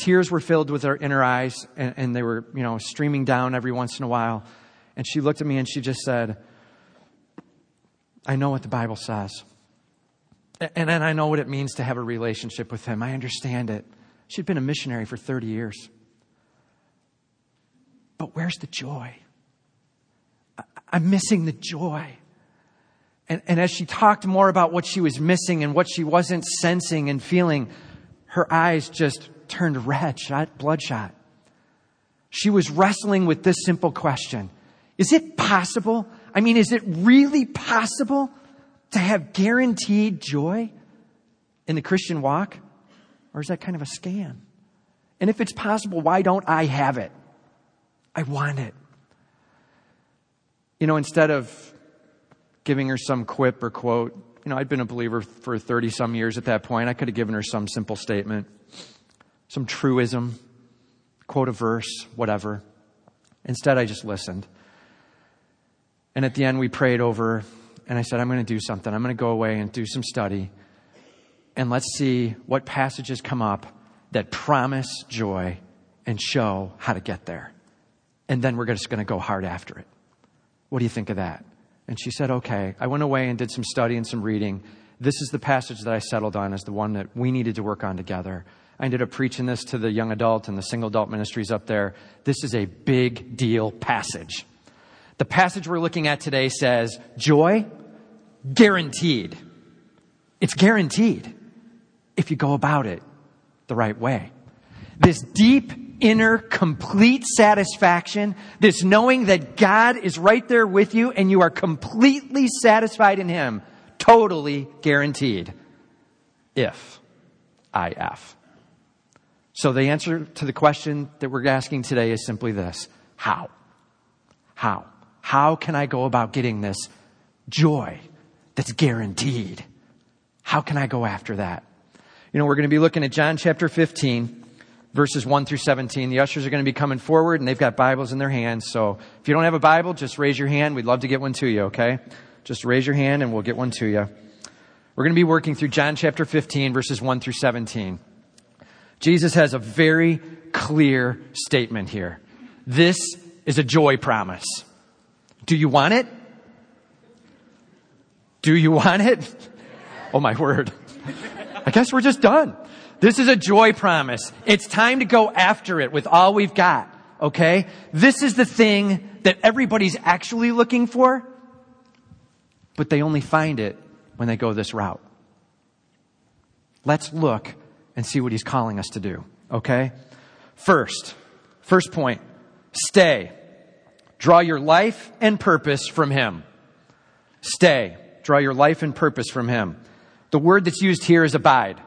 tears were filled with her, in her eyes, and, and they were, you know, streaming down every once in a while. And she looked at me and she just said, I know what the Bible says. And then I know what it means to have a relationship with Him. I understand it. She'd been a missionary for 30 years. But where's the joy? I'm missing the joy. And, and as she talked more about what she was missing and what she wasn't sensing and feeling, her eyes just turned red, shot, bloodshot. She was wrestling with this simple question Is it possible? I mean, is it really possible to have guaranteed joy in the Christian walk? Or is that kind of a scam? And if it's possible, why don't I have it? I want it. You know, instead of giving her some quip or quote, you know, I'd been a believer for 30 some years at that point. I could have given her some simple statement, some truism, quote a verse, whatever. Instead, I just listened. And at the end, we prayed over, and I said, I'm going to do something. I'm going to go away and do some study. And let's see what passages come up that promise joy and show how to get there and then we're just going to go hard after it. What do you think of that? And she said, okay. I went away and did some study and some reading. This is the passage that I settled on as the one that we needed to work on together. I ended up preaching this to the young adult and the single adult ministries up there. This is a big deal passage. The passage we're looking at today says, joy guaranteed. It's guaranteed if you go about it the right way. This deep inner complete satisfaction, this knowing that God is right there with you and you are completely satisfied in Him, totally guaranteed. If, IF. So the answer to the question that we're asking today is simply this How? How? How can I go about getting this joy that's guaranteed? How can I go after that? You know, we're going to be looking at John chapter 15 verses 1 through 17. The ushers are going to be coming forward and they've got Bibles in their hands. So if you don't have a Bible, just raise your hand. We'd love to get one to you, okay? Just raise your hand and we'll get one to you. We're going to be working through John chapter 15, verses 1 through 17. Jesus has a very clear statement here. This is a joy promise. Do you want it? Do you want it? Oh my word. I guess we're just done. This is a joy promise. It's time to go after it with all we've got. Okay? This is the thing that everybody's actually looking for, but they only find it when they go this route. Let's look and see what he's calling us to do. Okay? First, first point, stay. Draw your life and purpose from him. Stay. Draw your life and purpose from him. The word that's used here is abide.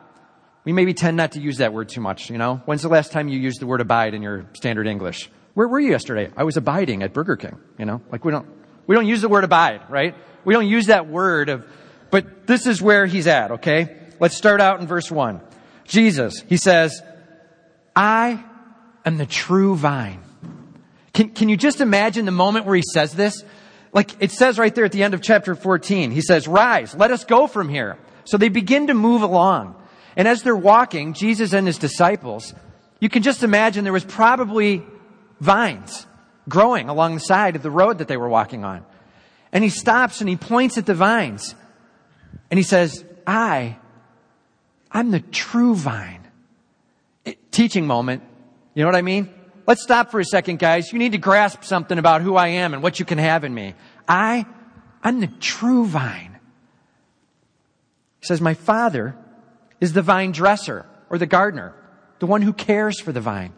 We maybe tend not to use that word too much, you know? When's the last time you used the word abide in your standard English? Where were you yesterday? I was abiding at Burger King, you know? Like we don't, we don't use the word abide, right? We don't use that word of, but this is where he's at, okay? Let's start out in verse one. Jesus, he says, I am the true vine. Can, can you just imagine the moment where he says this? Like it says right there at the end of chapter 14, he says, rise, let us go from here. So they begin to move along. And as they're walking, Jesus and his disciples, you can just imagine there was probably vines growing along the side of the road that they were walking on. And he stops and he points at the vines. And he says, I, I'm the true vine. It, teaching moment. You know what I mean? Let's stop for a second, guys. You need to grasp something about who I am and what you can have in me. I, I'm the true vine. He says, my father is the vine dresser or the gardener, the one who cares for the vine.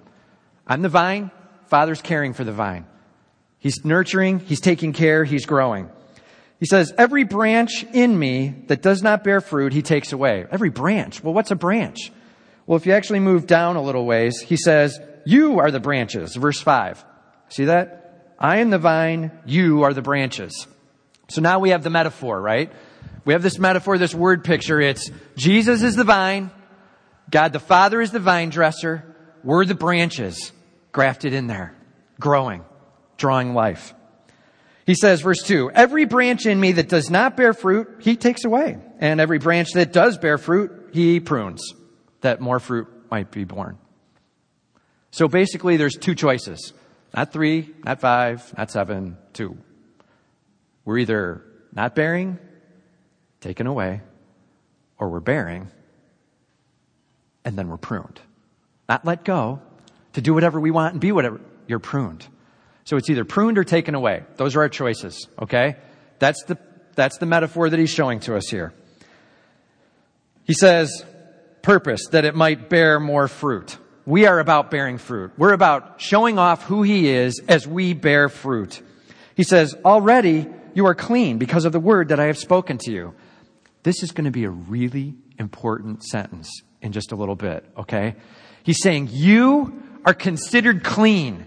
I'm the vine, Father's caring for the vine. He's nurturing, He's taking care, He's growing. He says, every branch in me that does not bear fruit, He takes away. Every branch. Well, what's a branch? Well, if you actually move down a little ways, He says, you are the branches. Verse 5. See that? I am the vine, you are the branches. So now we have the metaphor, right? we have this metaphor, this word picture. It's Jesus is the vine. God the Father is the vine dresser. We're the branches grafted in there, growing, drawing life. He says, verse 2, every branch in me that does not bear fruit, he takes away. And every branch that does bear fruit, he prunes, that more fruit might be born. So basically, there's two choices. Not three, not five, not seven, two. We're either not bearing, taken away, or we're bearing, and then we're pruned. Not let go to do whatever we want and be whatever. You're pruned. So it's either pruned or taken away. Those are our choices, okay? That's the, that's the metaphor that he's showing to us here. He says, purpose, that it might bear more fruit. We are about bearing fruit. We're about showing off who he is as we bear fruit. He says, already you are clean because of the word that I have spoken to you. This is going to be a really important sentence in just a little bit, okay? He's saying, you are considered clean.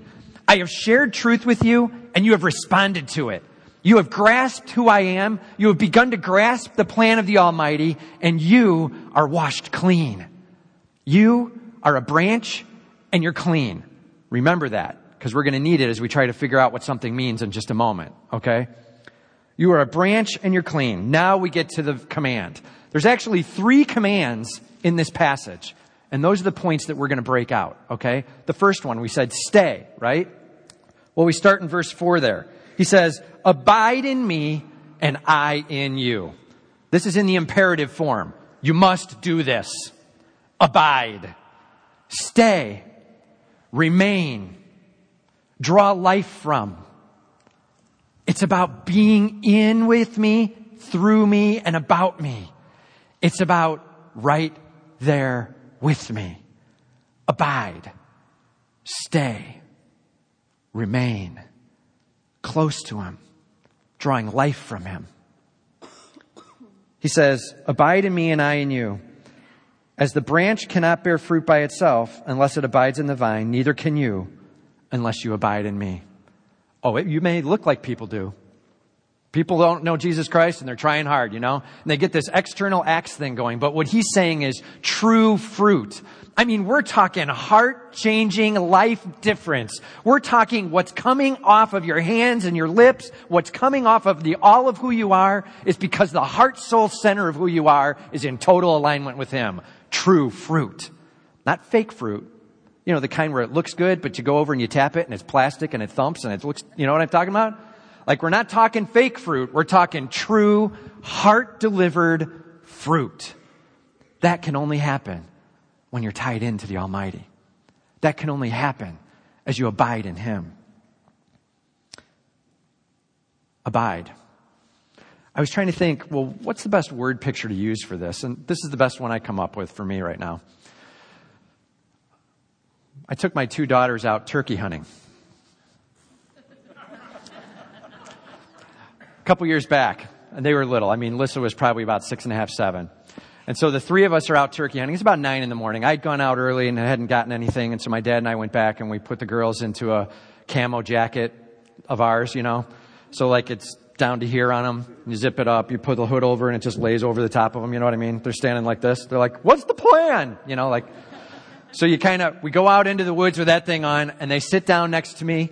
I have shared truth with you and you have responded to it. You have grasped who I am. You have begun to grasp the plan of the Almighty and you are washed clean. You are a branch and you're clean. Remember that because we're going to need it as we try to figure out what something means in just a moment. Okay. You are a branch and you're clean. Now we get to the command. There's actually three commands in this passage. And those are the points that we're going to break out. Okay. The first one, we said stay, right? Well, we start in verse four there. He says, abide in me and I in you. This is in the imperative form. You must do this. Abide. Stay. Remain. Draw life from. It's about being in with me, through me, and about me. It's about right there with me. Abide. Stay. Remain. Close to Him. Drawing life from Him. He says, Abide in me and I in you. As the branch cannot bear fruit by itself unless it abides in the vine, neither can you unless you abide in me. Oh, it, you may look like people do. People don't know Jesus Christ and they're trying hard, you know? And they get this external acts thing going. But what he's saying is true fruit. I mean, we're talking heart changing life difference. We're talking what's coming off of your hands and your lips, what's coming off of the all of who you are is because the heart soul center of who you are is in total alignment with him true fruit. Not fake fruit. You know, the kind where it looks good, but you go over and you tap it and it's plastic and it thumps and it looks, you know what I'm talking about? Like we're not talking fake fruit. We're talking true, heart delivered fruit. That can only happen when you're tied into the Almighty. That can only happen as you abide in Him. Abide. I was trying to think, well, what's the best word picture to use for this? And this is the best one I come up with for me right now. I took my two daughters out turkey hunting. Couple years back, and they were little. I mean, Lissa was probably about six and a half, seven. And so the three of us are out turkey hunting. It's about nine in the morning. I'd gone out early and hadn't gotten anything. And so my dad and I went back and we put the girls into a camo jacket of ours, you know. So like it's down to here on them. You zip it up, you put the hood over, and it just lays over the top of them. You know what I mean? They're standing like this. They're like, "What's the plan?" You know, like. So you kind of we go out into the woods with that thing on, and they sit down next to me,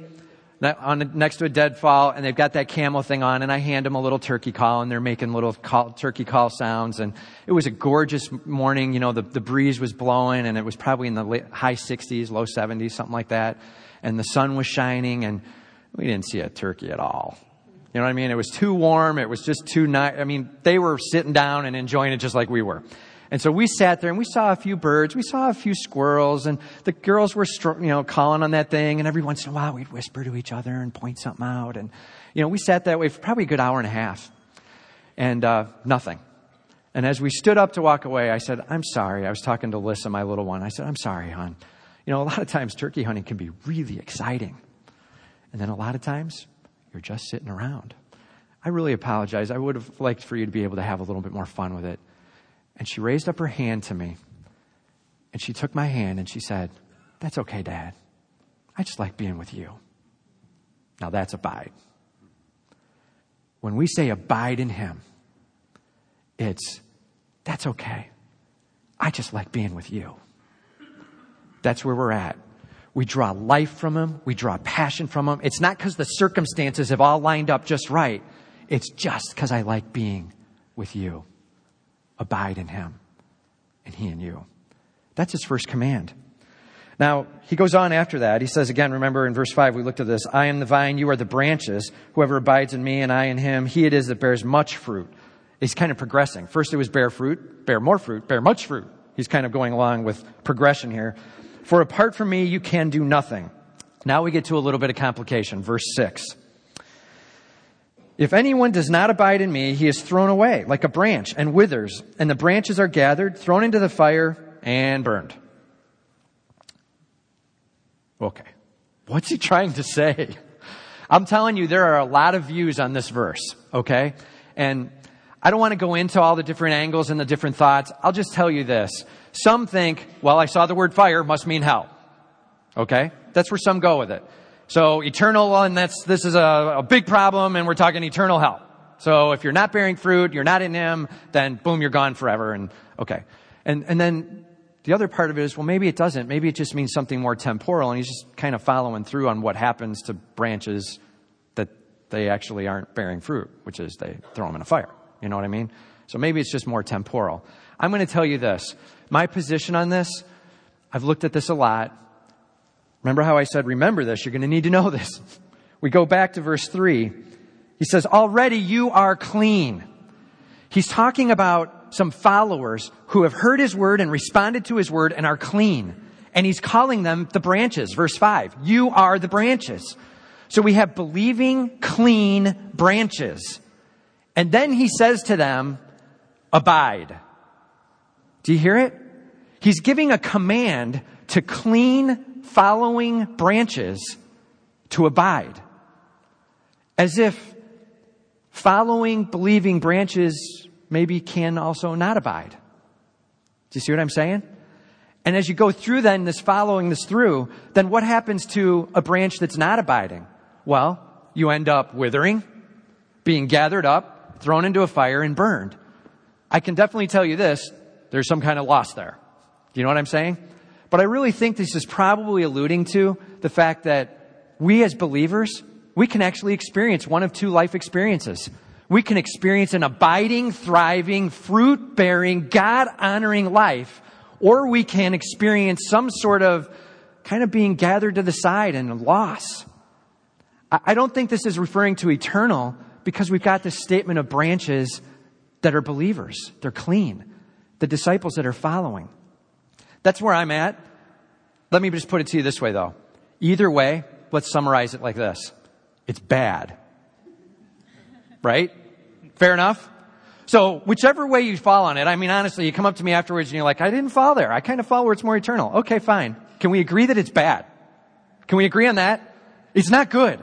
on next to a deadfall, and they've got that camel thing on, and I hand them a little turkey call, and they're making little call, turkey call sounds, and it was a gorgeous morning. You know, the the breeze was blowing, and it was probably in the high 60s, low 70s, something like that, and the sun was shining, and we didn't see a turkey at all. You know what I mean? It was too warm. It was just too nice. I mean, they were sitting down and enjoying it just like we were. And so we sat there and we saw a few birds. We saw a few squirrels and the girls were, you know, calling on that thing. And every once in a while we'd whisper to each other and point something out. And, you know, we sat that way for probably a good hour and a half and, uh, nothing. And as we stood up to walk away, I said, I'm sorry. I was talking to Lissa, my little one. I said, I'm sorry, hon. You know, a lot of times turkey hunting can be really exciting. And then a lot of times you're just sitting around. I really apologize. I would have liked for you to be able to have a little bit more fun with it. And she raised up her hand to me. And she took my hand and she said, That's okay, Dad. I just like being with you. Now that's abide. When we say abide in Him, it's, that's okay. I just like being with you. That's where we're at. We draw life from him. We draw passion from him. It's not because the circumstances have all lined up just right. It's just because I like being with you. Abide in him and he in you. That's his first command. Now, he goes on after that. He says again, remember in verse 5, we looked at this I am the vine, you are the branches. Whoever abides in me and I in him, he it is that bears much fruit. He's kind of progressing. First it was bear fruit, bear more fruit, bear much fruit. He's kind of going along with progression here. For apart from me, you can do nothing. Now we get to a little bit of complication. Verse 6. If anyone does not abide in me, he is thrown away like a branch and withers, and the branches are gathered, thrown into the fire, and burned. Okay. What's he trying to say? I'm telling you, there are a lot of views on this verse, okay? And I don't want to go into all the different angles and the different thoughts. I'll just tell you this. Some think, well, I saw the word fire must mean hell. Okay? That's where some go with it. So eternal, and that's, this is a, a big problem, and we're talking eternal hell. So if you're not bearing fruit, you're not in Him, then boom, you're gone forever, and okay. And, and then the other part of it is, well, maybe it doesn't. Maybe it just means something more temporal, and he's just kind of following through on what happens to branches that they actually aren't bearing fruit, which is they throw them in a fire. You know what I mean? So maybe it's just more temporal. I'm going to tell you this. My position on this, I've looked at this a lot. Remember how I said, remember this, you're going to need to know this. We go back to verse 3. He says, already you are clean. He's talking about some followers who have heard his word and responded to his word and are clean. And he's calling them the branches. Verse 5. You are the branches. So we have believing, clean branches. And then he says to them, abide. Do you hear it? He's giving a command to clean, following branches to abide. As if following, believing branches maybe can also not abide. Do you see what I'm saying? And as you go through then this following this through, then what happens to a branch that's not abiding? Well, you end up withering, being gathered up, thrown into a fire and burned. I can definitely tell you this, there's some kind of loss there. Do you know what I'm saying? But I really think this is probably alluding to the fact that we as believers, we can actually experience one of two life experiences we can experience an abiding, thriving, fruit bearing, God honoring life, or we can experience some sort of kind of being gathered to the side and loss. I don't think this is referring to eternal because we've got this statement of branches that are believers. They're clean. The disciples that are following. That's where I'm at. Let me just put it to you this way though. Either way, let's summarize it like this. It's bad. Right? Fair enough? So whichever way you fall on it, I mean, honestly, you come up to me afterwards and you're like, I didn't fall there. I kind of fall where it's more eternal. Okay, fine. Can we agree that it's bad? Can we agree on that? It's not good.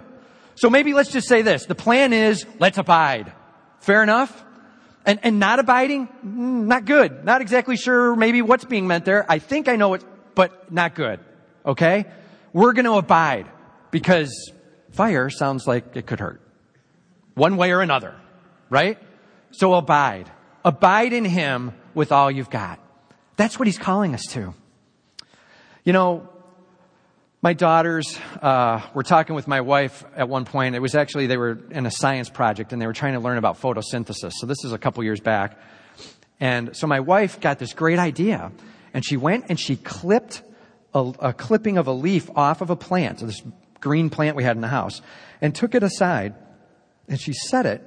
So maybe let's just say this. The plan is, let's abide. Fair enough? And, and not abiding? Mm, not good. Not exactly sure maybe what's being meant there. I think I know it, but not good. Okay? We're gonna abide because fire sounds like it could hurt. One way or another. Right? So abide. Abide in Him with all you've got. That's what He's calling us to. You know, my daughters uh, were talking with my wife at one point. It was actually, they were in a science project and they were trying to learn about photosynthesis. So this is a couple years back. And so my wife got this great idea and she went and she clipped a, a clipping of a leaf off of a plant, so this green plant we had in the house, and took it aside and she set it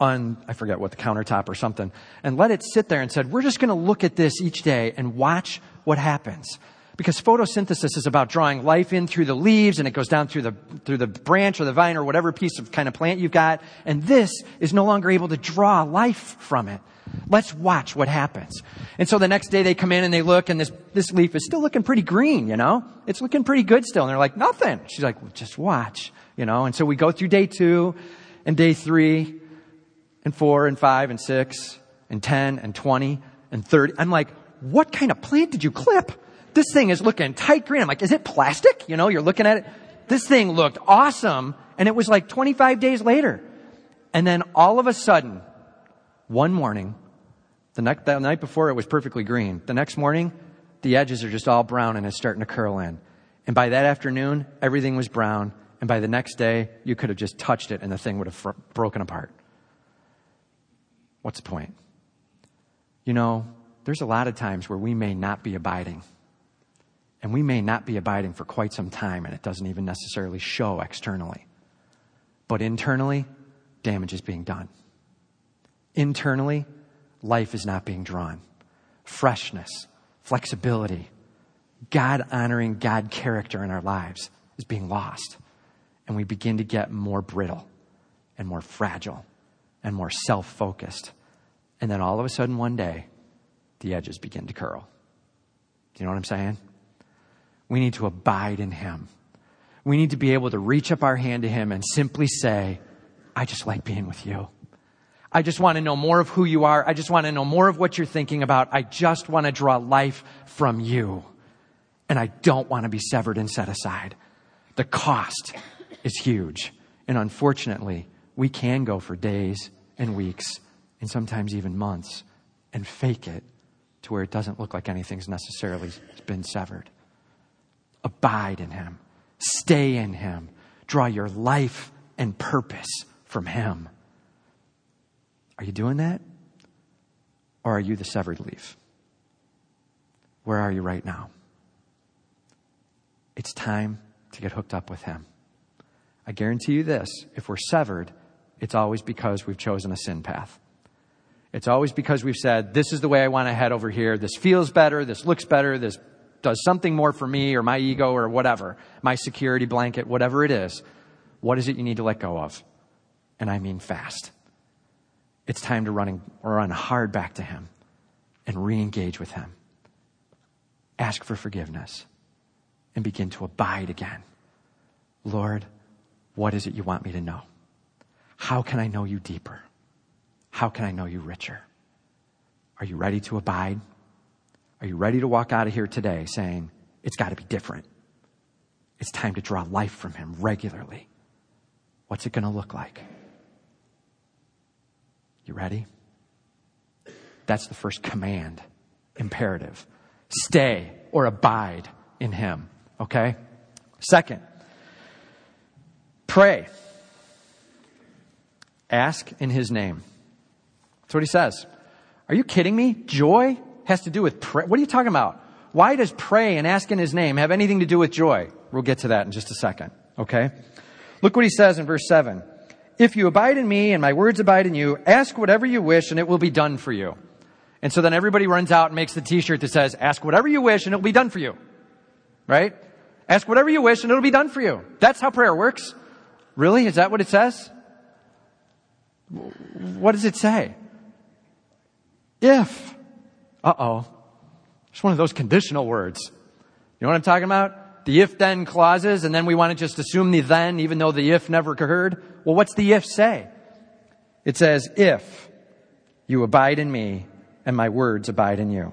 on, I forget what, the countertop or something, and let it sit there and said, we're just going to look at this each day and watch what happens. Because photosynthesis is about drawing life in through the leaves and it goes down through the, through the branch or the vine or whatever piece of kind of plant you've got. And this is no longer able to draw life from it. Let's watch what happens. And so the next day they come in and they look and this, this leaf is still looking pretty green, you know? It's looking pretty good still. And they're like, nothing. She's like, well, just watch, you know? And so we go through day two and day three and four and five and six and 10 and 20 and 30. I'm like, what kind of plant did you clip? This thing is looking tight green. I'm like, is it plastic? You know, you're looking at it. This thing looked awesome. And it was like 25 days later. And then all of a sudden, one morning, the night, the night before it was perfectly green. The next morning, the edges are just all brown and it's starting to curl in. And by that afternoon, everything was brown. And by the next day, you could have just touched it and the thing would have fr- broken apart. What's the point? You know, there's a lot of times where we may not be abiding. And we may not be abiding for quite some time, and it doesn't even necessarily show externally. But internally, damage is being done. Internally, life is not being drawn. Freshness, flexibility, God honoring God character in our lives is being lost. And we begin to get more brittle and more fragile and more self focused. And then all of a sudden, one day, the edges begin to curl. Do you know what I'm saying? We need to abide in Him. We need to be able to reach up our hand to Him and simply say, I just like being with you. I just want to know more of who you are. I just want to know more of what you're thinking about. I just want to draw life from you. And I don't want to be severed and set aside. The cost is huge. And unfortunately, we can go for days and weeks and sometimes even months and fake it to where it doesn't look like anything's necessarily been severed. Abide in Him, stay in Him, draw your life and purpose from Him. Are you doing that? Or are you the severed leaf? Where are you right now? It's time to get hooked up with Him. I guarantee you this if we're severed, it's always because we've chosen a sin path. It's always because we've said, this is the way I want to head over here. This feels better. This looks better. This does something more for me or my ego or whatever, my security blanket, whatever it is. What is it you need to let go of? And I mean fast. It's time to run, run hard back to Him and re engage with Him. Ask for forgiveness and begin to abide again. Lord, what is it you want me to know? How can I know you deeper? How can I know you richer? Are you ready to abide? Are you ready to walk out of here today saying, it's got to be different? It's time to draw life from Him regularly. What's it going to look like? You ready? That's the first command, imperative. Stay or abide in Him. Okay? Second, pray. Ask in His name. That's what He says. Are you kidding me? Joy has to do with pray. What are you talking about? Why does pray and ask in His name have anything to do with joy? We'll get to that in just a second. Okay? Look what He says in verse 7. If you abide in me and my words abide in you, ask whatever you wish and it will be done for you. And so then everybody runs out and makes the t-shirt that says, ask whatever you wish and it'll be done for you. Right? Ask whatever you wish and it'll be done for you. That's how prayer works. Really? Is that what it says? What does it say? If. Uh-oh. It's one of those conditional words. You know what I'm talking about? The if then clauses, and then we want to just assume the then, even though the if never occurred. Well, what's the if say? It says, if you abide in me and my words abide in you.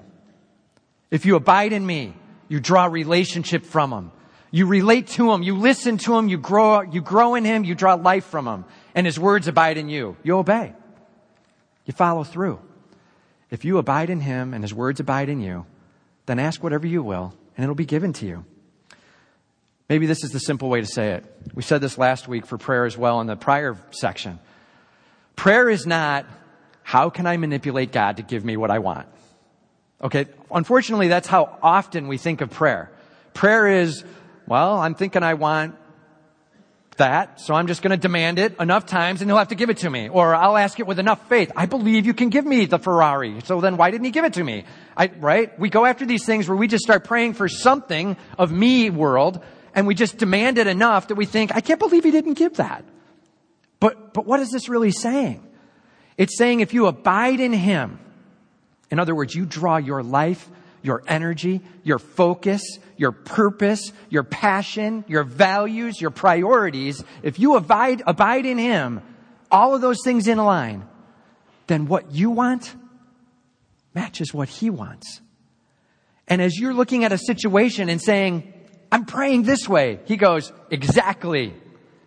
If you abide in me, you draw relationship from him. You relate to him. You listen to him. You grow, you grow in him. You draw life from him. And his words abide in you. You obey. You follow through. If you abide in him and his words abide in you, then ask whatever you will and it'll be given to you. Maybe this is the simple way to say it. We said this last week for prayer as well in the prior section. Prayer is not, how can I manipulate God to give me what I want? Okay. Unfortunately, that's how often we think of prayer. Prayer is, well, I'm thinking I want that, so I'm just going to demand it enough times and he'll have to give it to me. Or I'll ask it with enough faith. I believe you can give me the Ferrari. So then why didn't he give it to me? I, right? We go after these things where we just start praying for something of me world and we just demand it enough that we think, I can't believe he didn't give that. But, but what is this really saying? It's saying if you abide in him, in other words, you draw your life, your energy, your focus, your purpose, your passion, your values, your priorities, if you abide, abide in him, all of those things in line, then what you want matches what he wants. And as you're looking at a situation and saying, I'm praying this way. He goes, exactly.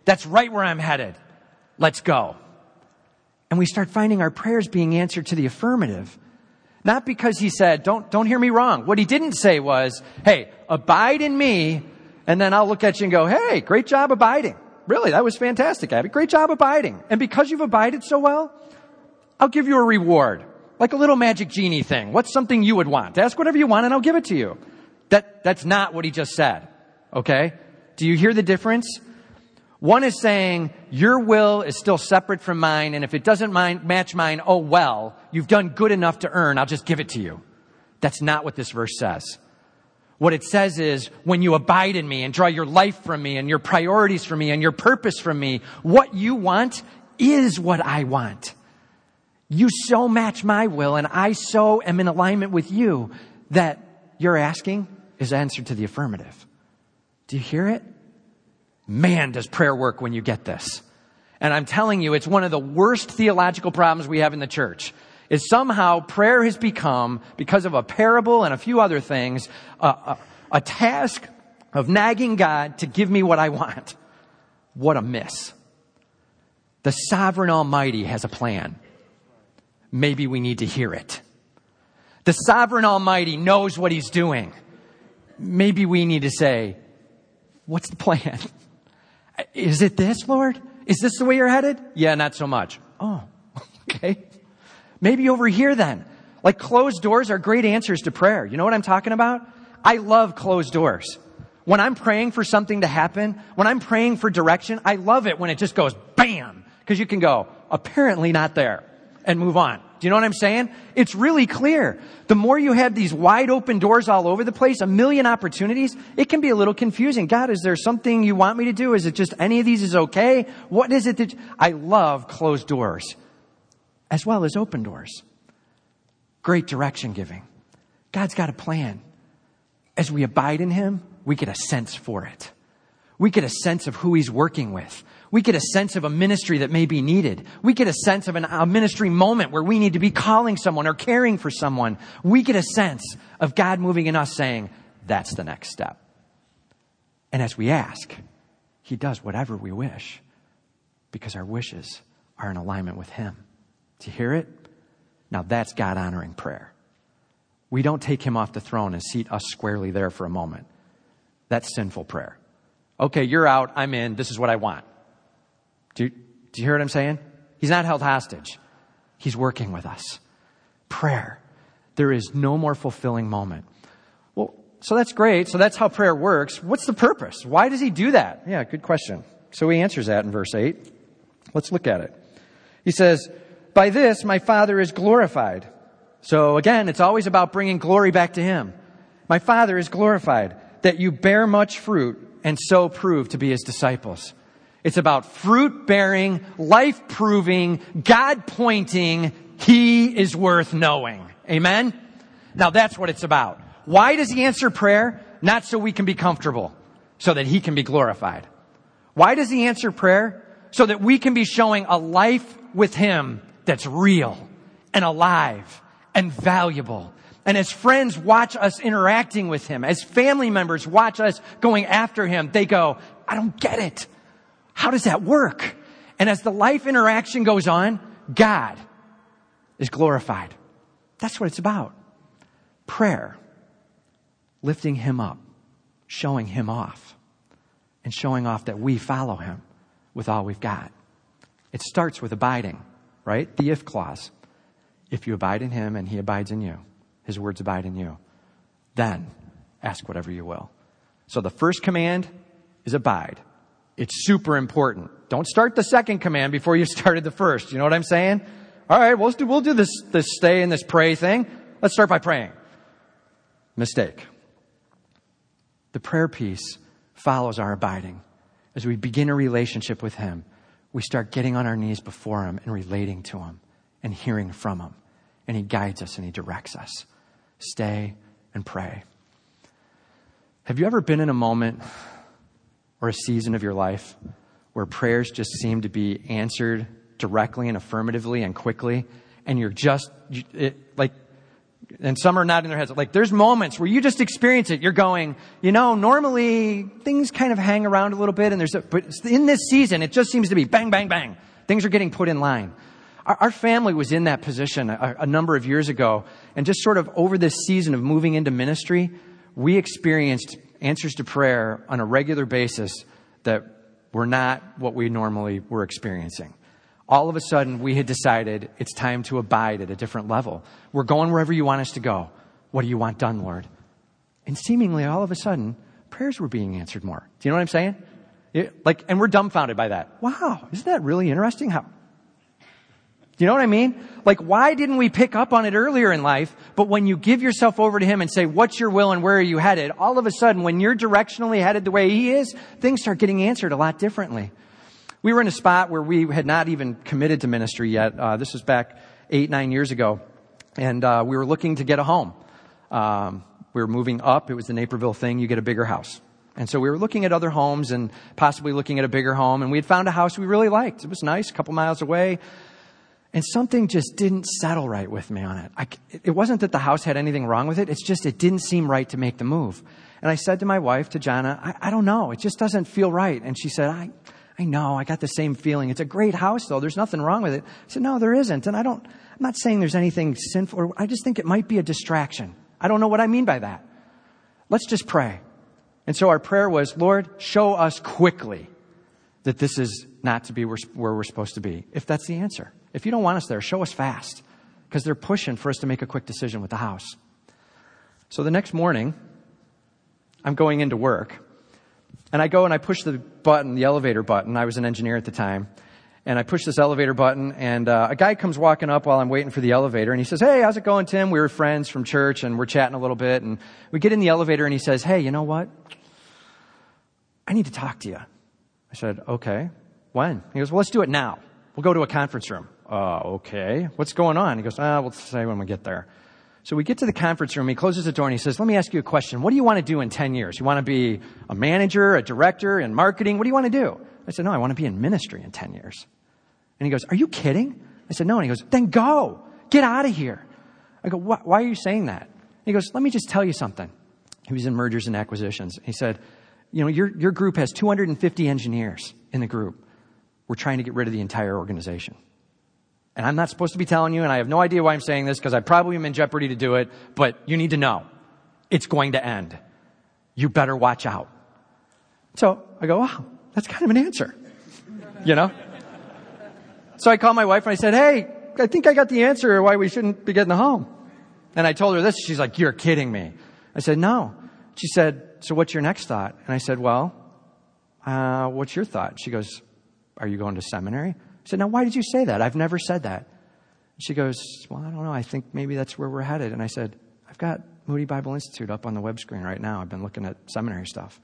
That's right where I'm headed. Let's go. And we start finding our prayers being answered to the affirmative. Not because he said, don't, don't hear me wrong. What he didn't say was, hey, abide in me, and then I'll look at you and go, hey, great job abiding. Really, that was fantastic, Abby. Great job abiding. And because you've abided so well, I'll give you a reward. Like a little magic genie thing. What's something you would want? Ask whatever you want and I'll give it to you. That, that's not what he just said. Okay? Do you hear the difference? One is saying, your will is still separate from mine, and if it doesn't match mine, oh well, you've done good enough to earn, I'll just give it to you. That's not what this verse says. What it says is, when you abide in me and draw your life from me and your priorities from me and your purpose from me, what you want is what I want. You so match my will and I so am in alignment with you that you're asking is answered to the affirmative. Do you hear it? Man, does prayer work when you get this. And I'm telling you, it's one of the worst theological problems we have in the church. Is somehow prayer has become, because of a parable and a few other things, a, a, a task of nagging God to give me what I want. What a miss. The sovereign Almighty has a plan. Maybe we need to hear it. The sovereign Almighty knows what He's doing. Maybe we need to say, What's the plan? Is it this, Lord? Is this the way you're headed? Yeah, not so much. Oh, okay. Maybe over here then. Like closed doors are great answers to prayer. You know what I'm talking about? I love closed doors. When I'm praying for something to happen, when I'm praying for direction, I love it when it just goes bam. Because you can go, apparently not there, and move on. Do you know what I'm saying? It's really clear. The more you have these wide open doors all over the place, a million opportunities, it can be a little confusing. God, is there something you want me to do? Is it just any of these is okay? What is it that I love closed doors as well as open doors? Great direction giving. God's got a plan. As we abide in Him, we get a sense for it. We get a sense of who He's working with. We get a sense of a ministry that may be needed. We get a sense of an, a ministry moment where we need to be calling someone or caring for someone. We get a sense of God moving in us saying, that's the next step. And as we ask, He does whatever we wish because our wishes are in alignment with Him. Do you hear it? Now that's God honoring prayer. We don't take Him off the throne and seat us squarely there for a moment. That's sinful prayer. Okay, you're out. I'm in. This is what I want. Do you, do you hear what I'm saying? He's not held hostage. He's working with us. Prayer. There is no more fulfilling moment. Well, so that's great. So that's how prayer works. What's the purpose? Why does he do that? Yeah, good question. So he answers that in verse 8. Let's look at it. He says, By this my Father is glorified. So again, it's always about bringing glory back to him. My Father is glorified that you bear much fruit and so prove to be his disciples. It's about fruit bearing, life proving, God pointing, He is worth knowing. Amen? Now that's what it's about. Why does He answer prayer? Not so we can be comfortable, so that He can be glorified. Why does He answer prayer? So that we can be showing a life with Him that's real and alive and valuable. And as friends watch us interacting with Him, as family members watch us going after Him, they go, I don't get it. How does that work? And as the life interaction goes on, God is glorified. That's what it's about. Prayer, lifting Him up, showing Him off, and showing off that we follow Him with all we've got. It starts with abiding, right? The if clause. If you abide in Him and He abides in you, His words abide in you, then ask whatever you will. So the first command is abide. It's super important. Don't start the second command before you started the first. You know what I'm saying? All right, we'll do, we'll do this, this stay and this pray thing. Let's start by praying. Mistake. The prayer piece follows our abiding. As we begin a relationship with Him, we start getting on our knees before Him and relating to Him and hearing from Him. And He guides us and He directs us. Stay and pray. Have you ever been in a moment or a season of your life where prayers just seem to be answered directly and affirmatively and quickly, and you're just, it, like, and some are not in their heads. Like, there's moments where you just experience it. You're going, you know, normally things kind of hang around a little bit, and there's, a, but in this season, it just seems to be bang, bang, bang. Things are getting put in line. Our, our family was in that position a, a number of years ago, and just sort of over this season of moving into ministry, we experienced answers to prayer on a regular basis that were not what we normally were experiencing. All of a sudden, we had decided it's time to abide at a different level. We're going wherever you want us to go. What do you want done, Lord? And seemingly all of a sudden, prayers were being answered more. Do you know what I'm saying? It, like, and we're dumbfounded by that. Wow, isn't that really interesting? How? Do you know what I mean? Like, why didn't we pick up on it earlier in life? But when you give yourself over to Him and say, what's your will and where are you headed? All of a sudden, when you're directionally headed the way He is, things start getting answered a lot differently. We were in a spot where we had not even committed to ministry yet. Uh, this was back eight, nine years ago. And uh, we were looking to get a home. Um, we were moving up. It was the Naperville thing. You get a bigger house. And so we were looking at other homes and possibly looking at a bigger home. And we had found a house we really liked. It was nice, a couple miles away. And something just didn't settle right with me on it. I, it wasn't that the house had anything wrong with it. It's just it didn't seem right to make the move. And I said to my wife, to Jana, I, I don't know. It just doesn't feel right. And she said, I, I know. I got the same feeling. It's a great house though. There's nothing wrong with it. I said, no, there isn't. And I don't, I'm not saying there's anything sinful. I just think it might be a distraction. I don't know what I mean by that. Let's just pray. And so our prayer was, Lord, show us quickly that this is not to be where we're supposed to be. If that's the answer. If you don't want us there, show us fast. Because they're pushing for us to make a quick decision with the house. So the next morning, I'm going into work. And I go and I push the button, the elevator button. I was an engineer at the time and I push this elevator button, and uh, a guy comes walking up while I'm waiting for the elevator, and he says, "Hey, how's it going, Tim? We were friends from church, and we're chatting a little bit." And we get in the elevator, and he says, "Hey, you know what? I need to talk to you." I said, "Okay, when?" He goes, "Well, let's do it now. We'll go to a conference room." Uh, okay. What's going on? He goes, "Ah, we'll say when we get there." So we get to the conference room. He closes the door and he says, "Let me ask you a question. What do you want to do in ten years? You want to be a manager, a director in marketing? What do you want to do?" I said, "No, I want to be in ministry in ten years." And he goes, Are you kidding? I said, No. And he goes, Then go. Get out of here. I go, Why are you saying that? He goes, Let me just tell you something. He was in mergers and acquisitions. He said, You know, your, your group has 250 engineers in the group. We're trying to get rid of the entire organization. And I'm not supposed to be telling you, and I have no idea why I'm saying this because I probably am in jeopardy to do it, but you need to know it's going to end. You better watch out. So I go, wow, that's kind of an answer. You know? So I called my wife and I said, Hey, I think I got the answer why we shouldn't be getting home. And I told her this. She's like, You're kidding me. I said, No. She said, So what's your next thought? And I said, Well, uh, what's your thought? She goes, Are you going to seminary? I said, Now, why did you say that? I've never said that. She goes, Well, I don't know. I think maybe that's where we're headed. And I said, I've got Moody Bible Institute up on the web screen right now. I've been looking at seminary stuff.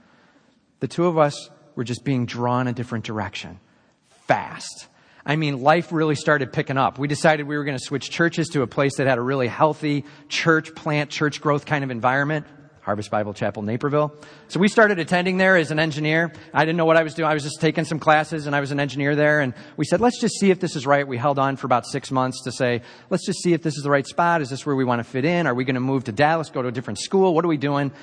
The two of us were just being drawn a different direction fast. I mean, life really started picking up. We decided we were going to switch churches to a place that had a really healthy church plant, church growth kind of environment. Harvest Bible Chapel, Naperville. So we started attending there as an engineer. I didn't know what I was doing. I was just taking some classes and I was an engineer there. And we said, let's just see if this is right. We held on for about six months to say, let's just see if this is the right spot. Is this where we want to fit in? Are we going to move to Dallas, go to a different school? What are we doing?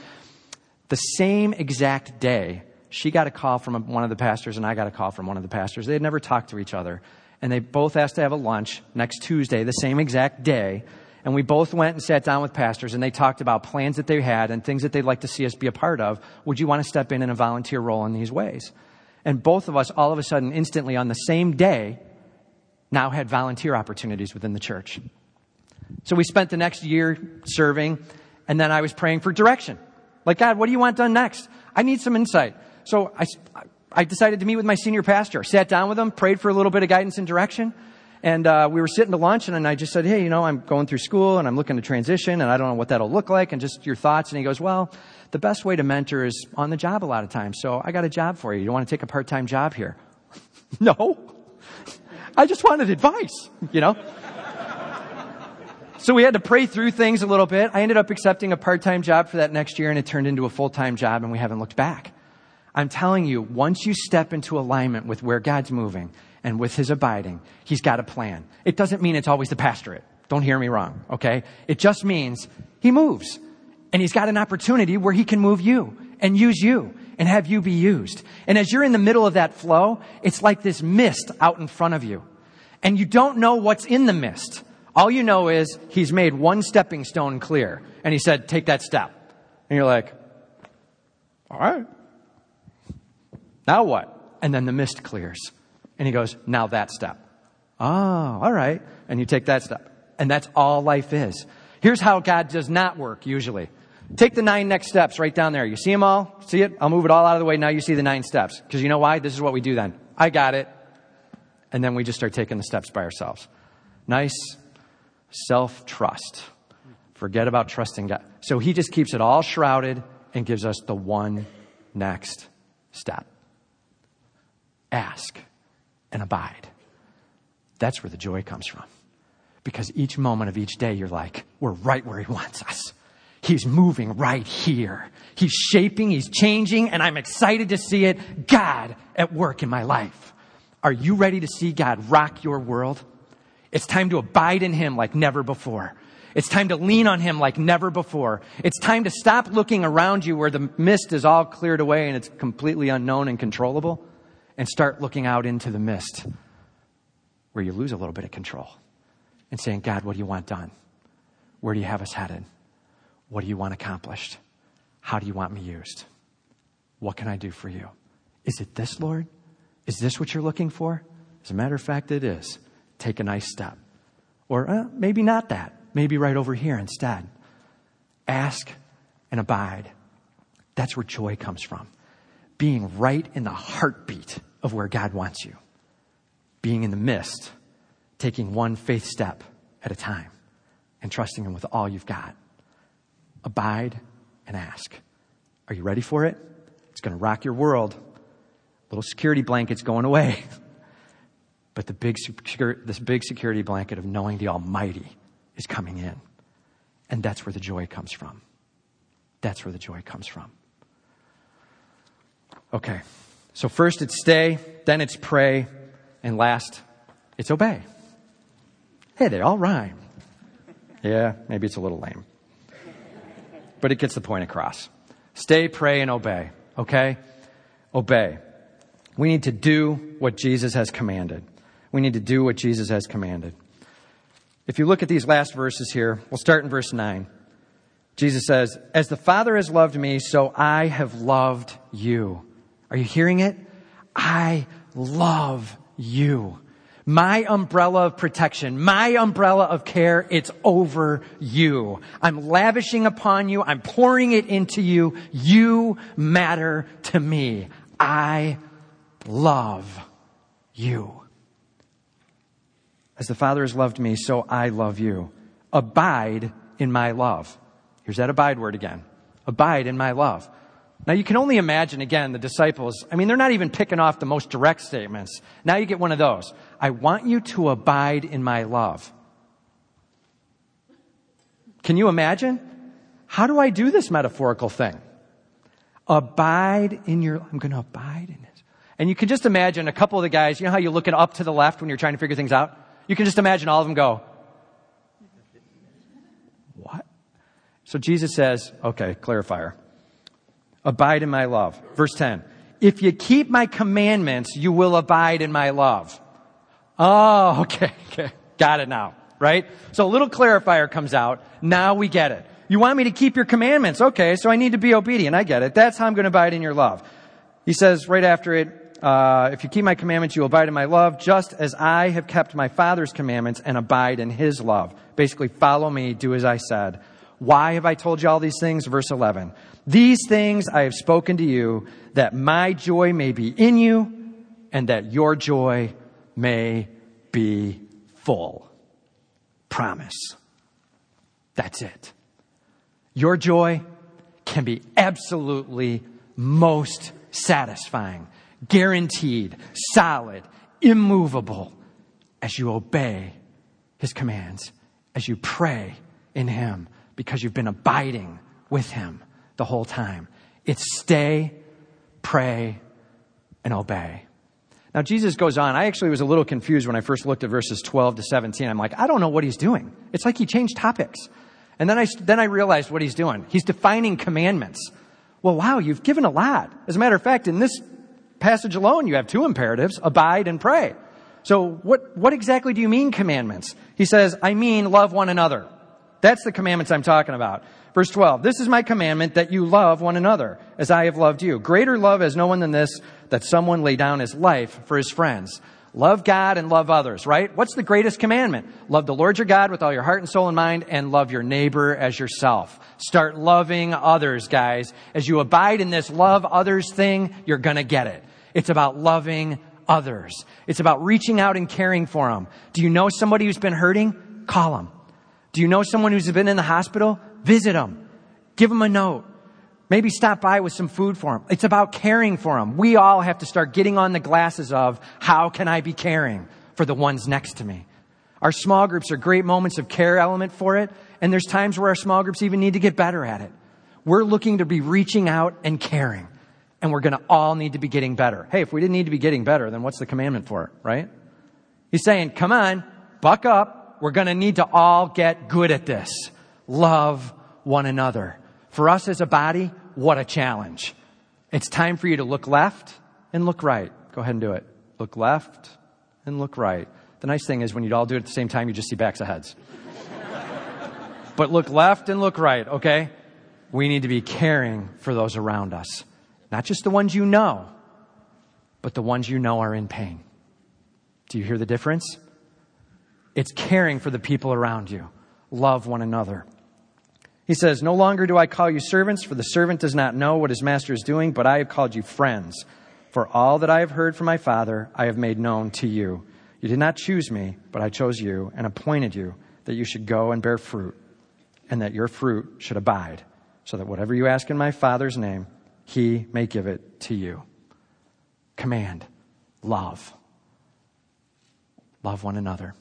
The same exact day, she got a call from one of the pastors and I got a call from one of the pastors. They had never talked to each other. And they both asked to have a lunch next Tuesday, the same exact day. And we both went and sat down with pastors and they talked about plans that they had and things that they'd like to see us be a part of. Would you want to step in in a volunteer role in these ways? And both of us, all of a sudden, instantly on the same day, now had volunteer opportunities within the church. So we spent the next year serving, and then I was praying for direction. Like, God, what do you want done next? I need some insight. So I, I decided to meet with my senior pastor, sat down with him, prayed for a little bit of guidance and direction. And uh, we were sitting to lunch, and I just said, Hey, you know, I'm going through school and I'm looking to transition, and I don't know what that'll look like, and just your thoughts. And he goes, Well, the best way to mentor is on the job a lot of times. So I got a job for you. You want to take a part time job here? no. I just wanted advice, you know? so we had to pray through things a little bit. I ended up accepting a part time job for that next year, and it turned into a full time job, and we haven't looked back. I'm telling you, once you step into alignment with where God's moving and with His abiding, He's got a plan. It doesn't mean it's always the pastorate. Don't hear me wrong, okay? It just means He moves. And He's got an opportunity where He can move you and use you and have you be used. And as you're in the middle of that flow, it's like this mist out in front of you. And you don't know what's in the mist. All you know is He's made one stepping stone clear. And He said, take that step. And you're like, all right. Now what? And then the mist clears. And he goes, now that step. Oh, all right. And you take that step. And that's all life is. Here's how God does not work usually. Take the nine next steps right down there. You see them all? See it? I'll move it all out of the way. Now you see the nine steps. Because you know why? This is what we do then. I got it. And then we just start taking the steps by ourselves. Nice self trust. Forget about trusting God. So he just keeps it all shrouded and gives us the one next step ask and abide. That's where the joy comes from. Because each moment of each day, you're like, we're right where he wants us. He's moving right here. He's shaping, he's changing, and I'm excited to see it. God at work in my life. Are you ready to see God rock your world? It's time to abide in him like never before. It's time to lean on him like never before. It's time to stop looking around you where the mist is all cleared away and it's completely unknown and controllable and start looking out into the mist where you lose a little bit of control and saying, God, what do you want done? Where do you have us headed? What do you want accomplished? How do you want me used? What can I do for you? Is it this, Lord? Is this what you're looking for? As a matter of fact, it is. Take a nice step. Or uh, maybe not that. Maybe right over here instead. Ask and abide. That's where joy comes from. Being right in the heartbeat of where God wants you. Being in the midst, taking one faith step at a time and trusting Him with all you've got. Abide and ask. Are you ready for it? It's going to rock your world. Little security blanket's going away. But the big, this big security blanket of knowing the Almighty is coming in. And that's where the joy comes from. That's where the joy comes from. Okay. So first it's stay, then it's pray, and last it's obey. Hey, they all rhyme. Yeah, maybe it's a little lame. But it gets the point across. Stay, pray, and obey. Okay? Obey. We need to do what Jesus has commanded. We need to do what Jesus has commanded. If you look at these last verses here, we'll start in verse 9. Jesus says, As the Father has loved me, so I have loved you. Are you hearing it? I love you. My umbrella of protection, my umbrella of care, it's over you. I'm lavishing upon you. I'm pouring it into you. You matter to me. I love you. As the Father has loved me, so I love you. Abide in my love. Here's that abide word again. Abide in my love. Now you can only imagine again the disciples. I mean, they're not even picking off the most direct statements. Now you get one of those. I want you to abide in my love. Can you imagine? How do I do this metaphorical thing? Abide in your, I'm going to abide in it. And you can just imagine a couple of the guys, you know how you look at up to the left when you're trying to figure things out? You can just imagine all of them go, What? So Jesus says, okay, clarifier. Abide in my love. Verse 10. If you keep my commandments, you will abide in my love. Oh, okay, okay. Got it now, right? So a little clarifier comes out. Now we get it. You want me to keep your commandments. Okay, so I need to be obedient. I get it. That's how I'm going to abide in your love. He says right after it, uh, if you keep my commandments, you will abide in my love, just as I have kept my Father's commandments and abide in his love. Basically, follow me, do as I said. Why have I told you all these things? Verse 11. These things I have spoken to you, that my joy may be in you, and that your joy may be full. Promise. That's it. Your joy can be absolutely most satisfying, guaranteed, solid, immovable as you obey his commands, as you pray in him, because you've been abiding with him the whole time. It's stay, pray, and obey. Now, Jesus goes on. I actually was a little confused when I first looked at verses 12 to 17. I'm like, I don't know what he's doing. It's like he changed topics. And then I, then I realized what he's doing. He's defining commandments. Well, wow, you've given a lot. As a matter of fact, in this passage alone, you have two imperatives abide and pray. So, what, what exactly do you mean commandments? He says, I mean love one another. That's the commandments I'm talking about. Verse 12, this is my commandment that you love one another as I have loved you. Greater love has no one than this, that someone lay down his life for his friends. Love God and love others, right? What's the greatest commandment? Love the Lord your God with all your heart and soul and mind and love your neighbor as yourself. Start loving others, guys. As you abide in this love others thing, you're gonna get it. It's about loving others. It's about reaching out and caring for them. Do you know somebody who's been hurting? Call them. Do you know someone who's been in the hospital? Visit them. Give them a note. Maybe stop by with some food for them. It's about caring for them. We all have to start getting on the glasses of how can I be caring for the ones next to me? Our small groups are great moments of care element for it. And there's times where our small groups even need to get better at it. We're looking to be reaching out and caring. And we're going to all need to be getting better. Hey, if we didn't need to be getting better, then what's the commandment for it, right? He's saying, come on, buck up. We're going to need to all get good at this. Love one another. For us as a body, what a challenge. It's time for you to look left and look right. Go ahead and do it. Look left and look right. The nice thing is when you all do it at the same time, you just see backs of heads. but look left and look right, okay? We need to be caring for those around us. Not just the ones you know, but the ones you know are in pain. Do you hear the difference? It's caring for the people around you. Love one another. He says, No longer do I call you servants, for the servant does not know what his master is doing, but I have called you friends. For all that I have heard from my Father, I have made known to you. You did not choose me, but I chose you and appointed you that you should go and bear fruit, and that your fruit should abide, so that whatever you ask in my Father's name, he may give it to you. Command, love. Love one another.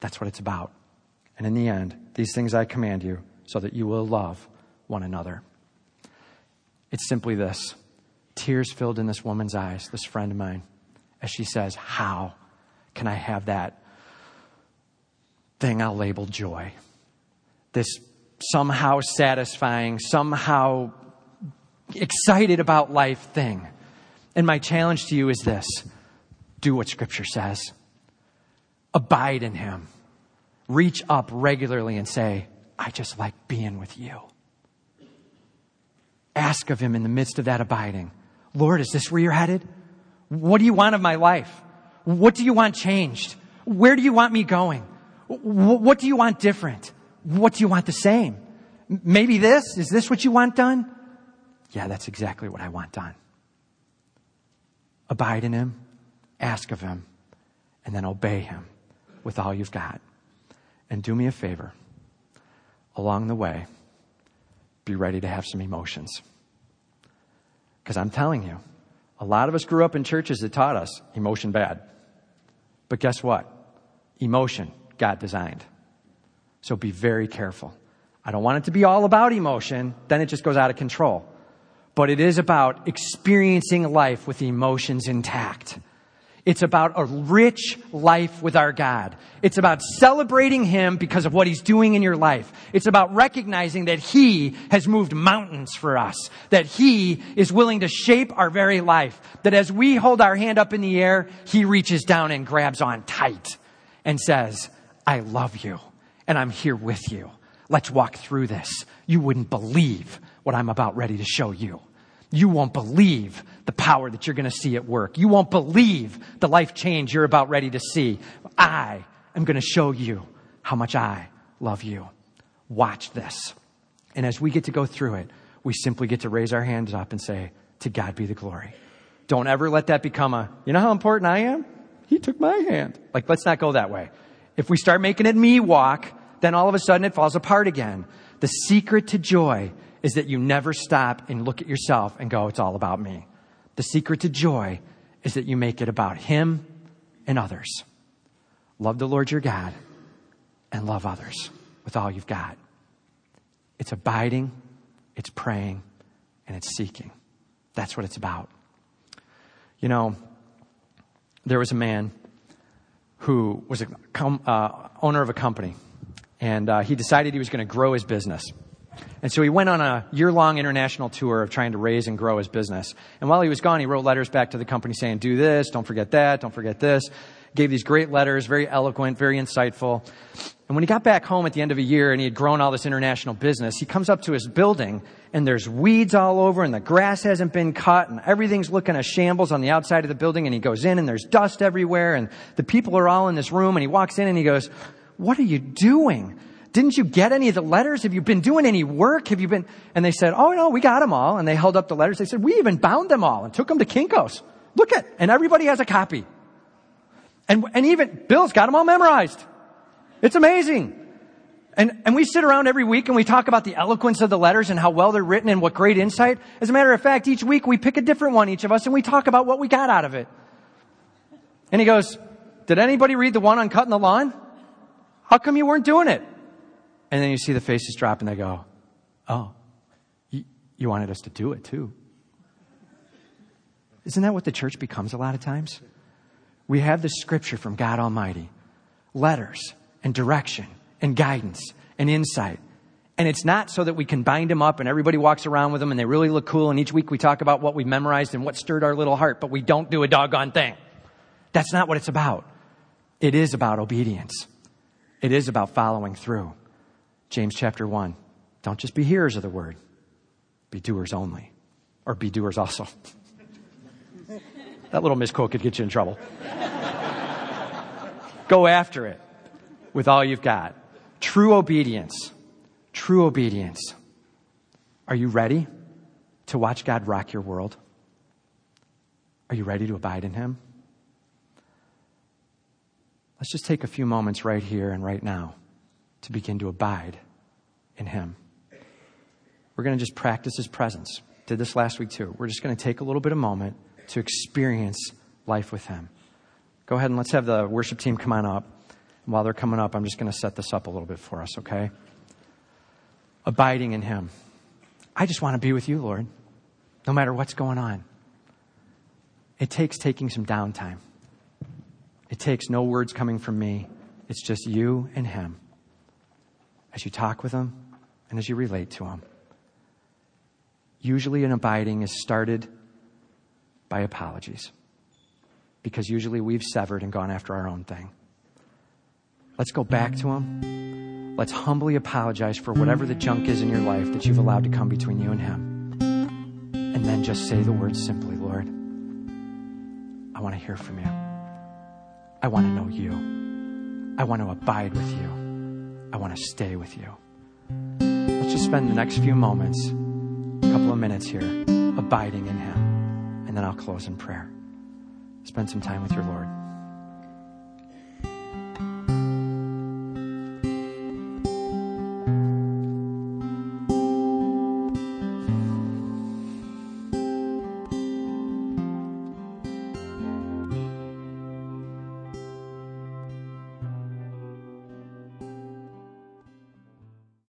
That's what it's about. And in the end, these things I command you so that you will love one another. It's simply this tears filled in this woman's eyes, this friend of mine, as she says, How can I have that thing I'll label joy? This somehow satisfying, somehow excited about life thing. And my challenge to you is this do what Scripture says, abide in Him, reach up regularly and say, I just like being with you. Ask of Him in the midst of that abiding Lord, is this where you're headed? What do you want of my life? What do you want changed? Where do you want me going? What do you want different? What do you want the same? Maybe this? Is this what you want done? Yeah, that's exactly what I want done. Abide in Him, ask of Him, and then obey Him with all you've got. And do me a favor along the way, be ready to have some emotions. Because I'm telling you, a lot of us grew up in churches that taught us emotion bad. But guess what? Emotion, God designed. So be very careful. I don't want it to be all about emotion, then it just goes out of control. But it is about experiencing life with emotions intact. It's about a rich life with our God. It's about celebrating Him because of what He's doing in your life. It's about recognizing that He has moved mountains for us, that He is willing to shape our very life, that as we hold our hand up in the air, He reaches down and grabs on tight and says, I love you and I'm here with you. Let's walk through this. You wouldn't believe what I'm about ready to show you. You won't believe the power that you're going to see at work. You won't believe the life change you're about ready to see. I am going to show you how much I love you. Watch this. And as we get to go through it, we simply get to raise our hands up and say, To God be the glory. Don't ever let that become a, you know how important I am? He took my hand. Like, let's not go that way. If we start making it me walk, then all of a sudden it falls apart again. The secret to joy is that you never stop and look at yourself and go, it's all about me. The secret to joy is that you make it about Him and others. Love the Lord your God and love others with all you've got. It's abiding, it's praying, and it's seeking. That's what it's about. You know, there was a man who was a com- uh, owner of a company, and uh, he decided he was going to grow his business. And so he went on a year long international tour of trying to raise and grow his business. And while he was gone, he wrote letters back to the company saying, do this, don't forget that, don't forget this. Gave these great letters, very eloquent, very insightful. And when he got back home at the end of a year and he had grown all this international business, he comes up to his building and there's weeds all over and the grass hasn't been cut and everything's looking a shambles on the outside of the building and he goes in and there's dust everywhere and the people are all in this room and he walks in and he goes, what are you doing? Didn't you get any of the letters? Have you been doing any work? Have you been? And they said, Oh no, we got them all. And they held up the letters. They said, We even bound them all and took them to Kinko's. Look at, and everybody has a copy. And, and even Bill's got them all memorized. It's amazing. And, and we sit around every week and we talk about the eloquence of the letters and how well they're written and what great insight. As a matter of fact, each week we pick a different one, each of us, and we talk about what we got out of it. And he goes, Did anybody read the one on cutting the lawn? How come you weren't doing it? And then you see the faces drop and they go, Oh, you, wanted us to do it too. Isn't that what the church becomes a lot of times? We have the scripture from God Almighty, letters and direction and guidance and insight. And it's not so that we can bind them up and everybody walks around with them and they really look cool. And each week we talk about what we memorized and what stirred our little heart, but we don't do a doggone thing. That's not what it's about. It is about obedience. It is about following through. James chapter 1. Don't just be hearers of the word, be doers only. Or be doers also. that little misquote could get you in trouble. Go after it with all you've got. True obedience. True obedience. Are you ready to watch God rock your world? Are you ready to abide in Him? Let's just take a few moments right here and right now to begin to abide in Him. We're going to just practice His presence. Did this last week too. We're just going to take a little bit of moment to experience life with Him. Go ahead and let's have the worship team come on up. While they're coming up, I'm just going to set this up a little bit for us, okay? Abiding in Him. I just want to be with you, Lord, no matter what's going on. It takes taking some downtime. It takes no words coming from me. It's just you and Him as you talk with Him and as you relate to Him. Usually, an abiding is started by apologies because usually we've severed and gone after our own thing. Let's go back to Him. Let's humbly apologize for whatever the junk is in your life that you've allowed to come between you and Him. And then just say the words simply Lord, I want to hear from you. I want to know you. I want to abide with you. I want to stay with you. Let's just spend the next few moments, a couple of minutes here, abiding in Him. And then I'll close in prayer. Spend some time with your Lord.